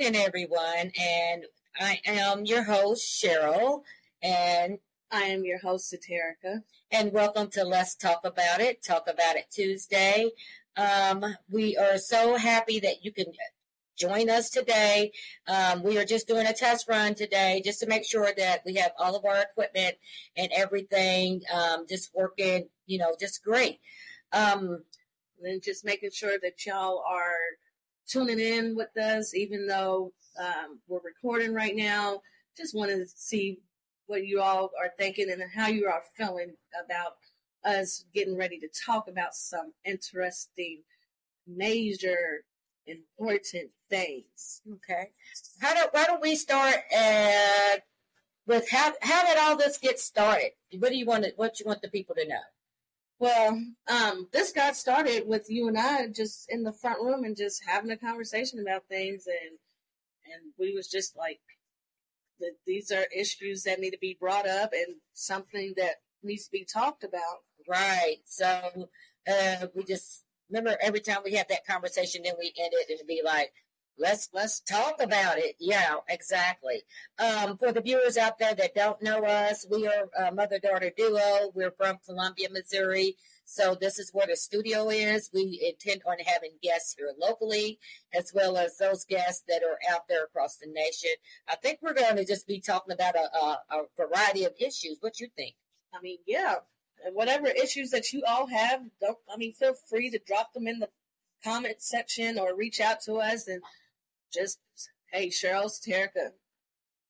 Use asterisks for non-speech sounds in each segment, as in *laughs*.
evening, everyone. And I am your host, Cheryl. And I am your host, Saterica. And welcome to Let's Talk About It, Talk About It Tuesday. Um, we are so happy that you can join us today. Um, we are just doing a test run today just to make sure that we have all of our equipment and everything um, just working, you know, just great. Um, and just making sure that y'all are tuning in with us, even though um, we're recording right now. Just wanted to see what you all are thinking and how you are feeling about us getting ready to talk about some interesting, major, important things. Okay. How do why don't we start at, with how how did all this get started? What do you want to, what you want the people to know? Well, um, this got started with you and I just in the front room and just having a conversation about things, and and we was just like, that these are issues that need to be brought up and something that needs to be talked about. Right. So uh, we just remember every time we have that conversation, then we end it and be like, let's let's talk about it. Yeah, exactly. Um, for the viewers out there that don't know us, we are a mother daughter duo. We're from Columbia, Missouri. So this is where the studio is. We intend on having guests here locally, as well as those guests that are out there across the nation. I think we're going to just be talking about a, a, a variety of issues. What you think? I mean, yeah, whatever issues that you all have, don't I mean, feel free to drop them in the comment section or reach out to us and just hey, Cheryl Terica.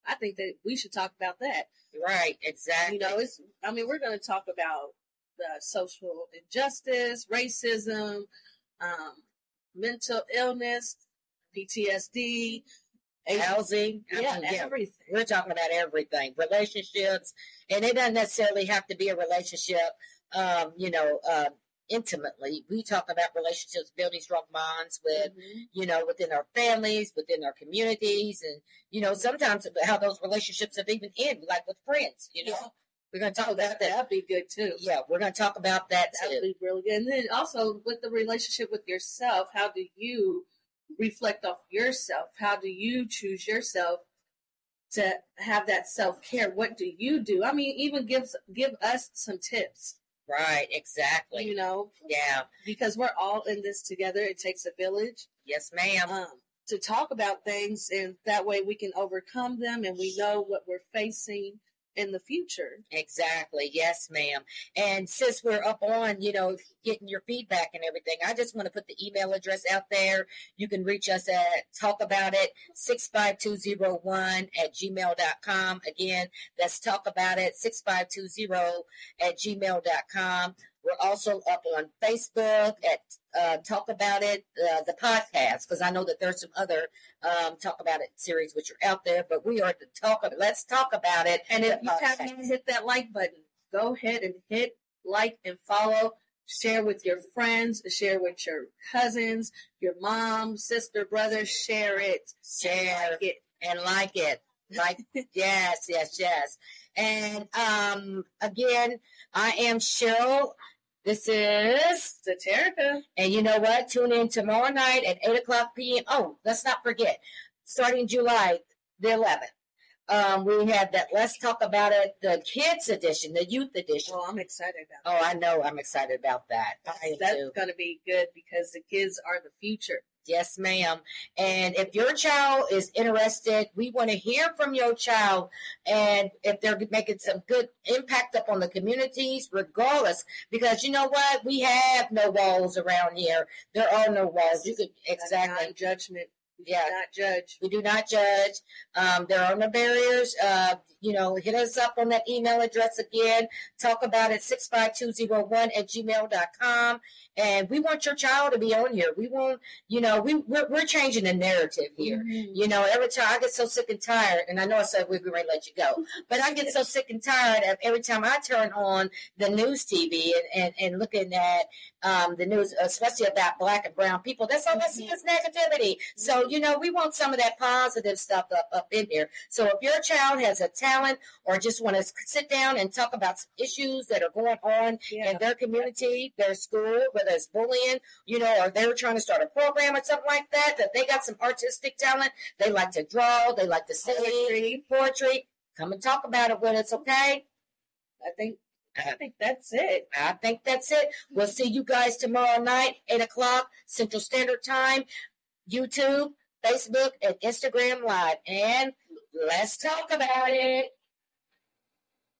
I think that we should talk about that. Right, exactly. You know, it's I mean, we're going to talk about the social injustice, racism, um, mental illness, PTSD, housing, yeah, I mean, yeah, everything. We're talking about everything, relationships, and it doesn't necessarily have to be a relationship. Um, you know, uh, intimately. We talk about relationships, building strong bonds with, mm-hmm. you know, within our families, within our communities, and you know, sometimes how those relationships have even ended, like with friends. You know, yeah. we're going to talk about that. That'd be good too. Yeah, we're going to talk about that. That'd too. be really good. And then also with the relationship with yourself, how do you reflect off yourself? How do you choose yourself? To have that self care, what do you do? I mean, even give give us some tips Right, exactly. You know? Yeah. Because we're all in this together. It takes a village. Yes, ma'am. Um, to talk about things, and that way we can overcome them and we know what we're facing in the future. Exactly. Yes, ma'am. And since we're up on, you know, getting your feedback and everything, I just want to put the email address out there. You can reach us at talkaboutit65201 at gmail.com. Again, that's talkabout 6520 at gmail.com. We're also up on Facebook at uh, Talk About It, uh, the podcast, because I know that there's some other um, Talk About It series which are out there, but we are to talk. About It. Let's talk about it. And if you haven't hit that like button, go ahead and hit like and follow. Share with your friends, share with your cousins, your mom, sister, brother. Share it, share like it, and like it. Like *laughs* yes, yes, yes. And um, again, I am Cheryl. This is Saterica. And you know what? Tune in tomorrow night at 8 o'clock p.m. Oh, let's not forget, starting July the 11th. Um, we have that Let's Talk About It, the kids edition, the youth edition. Oh, I'm excited about that. Oh, I know. I'm excited about that. That's going to be good because the kids are the future. Yes, ma'am. And if your child is interested, we want to hear from your child and if they're making some good impact up on the communities, regardless. Because you know what? We have no walls around here. There are no walls. You could exactly judgment yeah. not judge. We do not judge. Um, there are no barriers. Uh, you know, hit us up on that email address again. Talk about it 65201 at gmail.com. And we want your child to be on here. We want, you know, we, we're, we're changing the narrative here. Mm-hmm. You know, every time I get so sick and tired, and I know I said we're going to let you go, but I get so sick and tired of every time I turn on the news TV and, and, and looking at um, the news, especially about black and brown people. That's all I see is negativity. So, you know, we want some of that positive stuff up, up in here. So if your child has a talent or just want to sit down and talk about some issues that are going on yeah. in their community, their school, whether it's bullying, you know, or they're trying to start a program or something like that, that they got some artistic talent, they like to draw, they like to sing, poetry, poetry come and talk about it with us, okay? I think I think that's it. I think that's it. We'll see you guys tomorrow night, 8 o'clock Central Standard Time, YouTube, Facebook, and Instagram Live. And let's talk about it.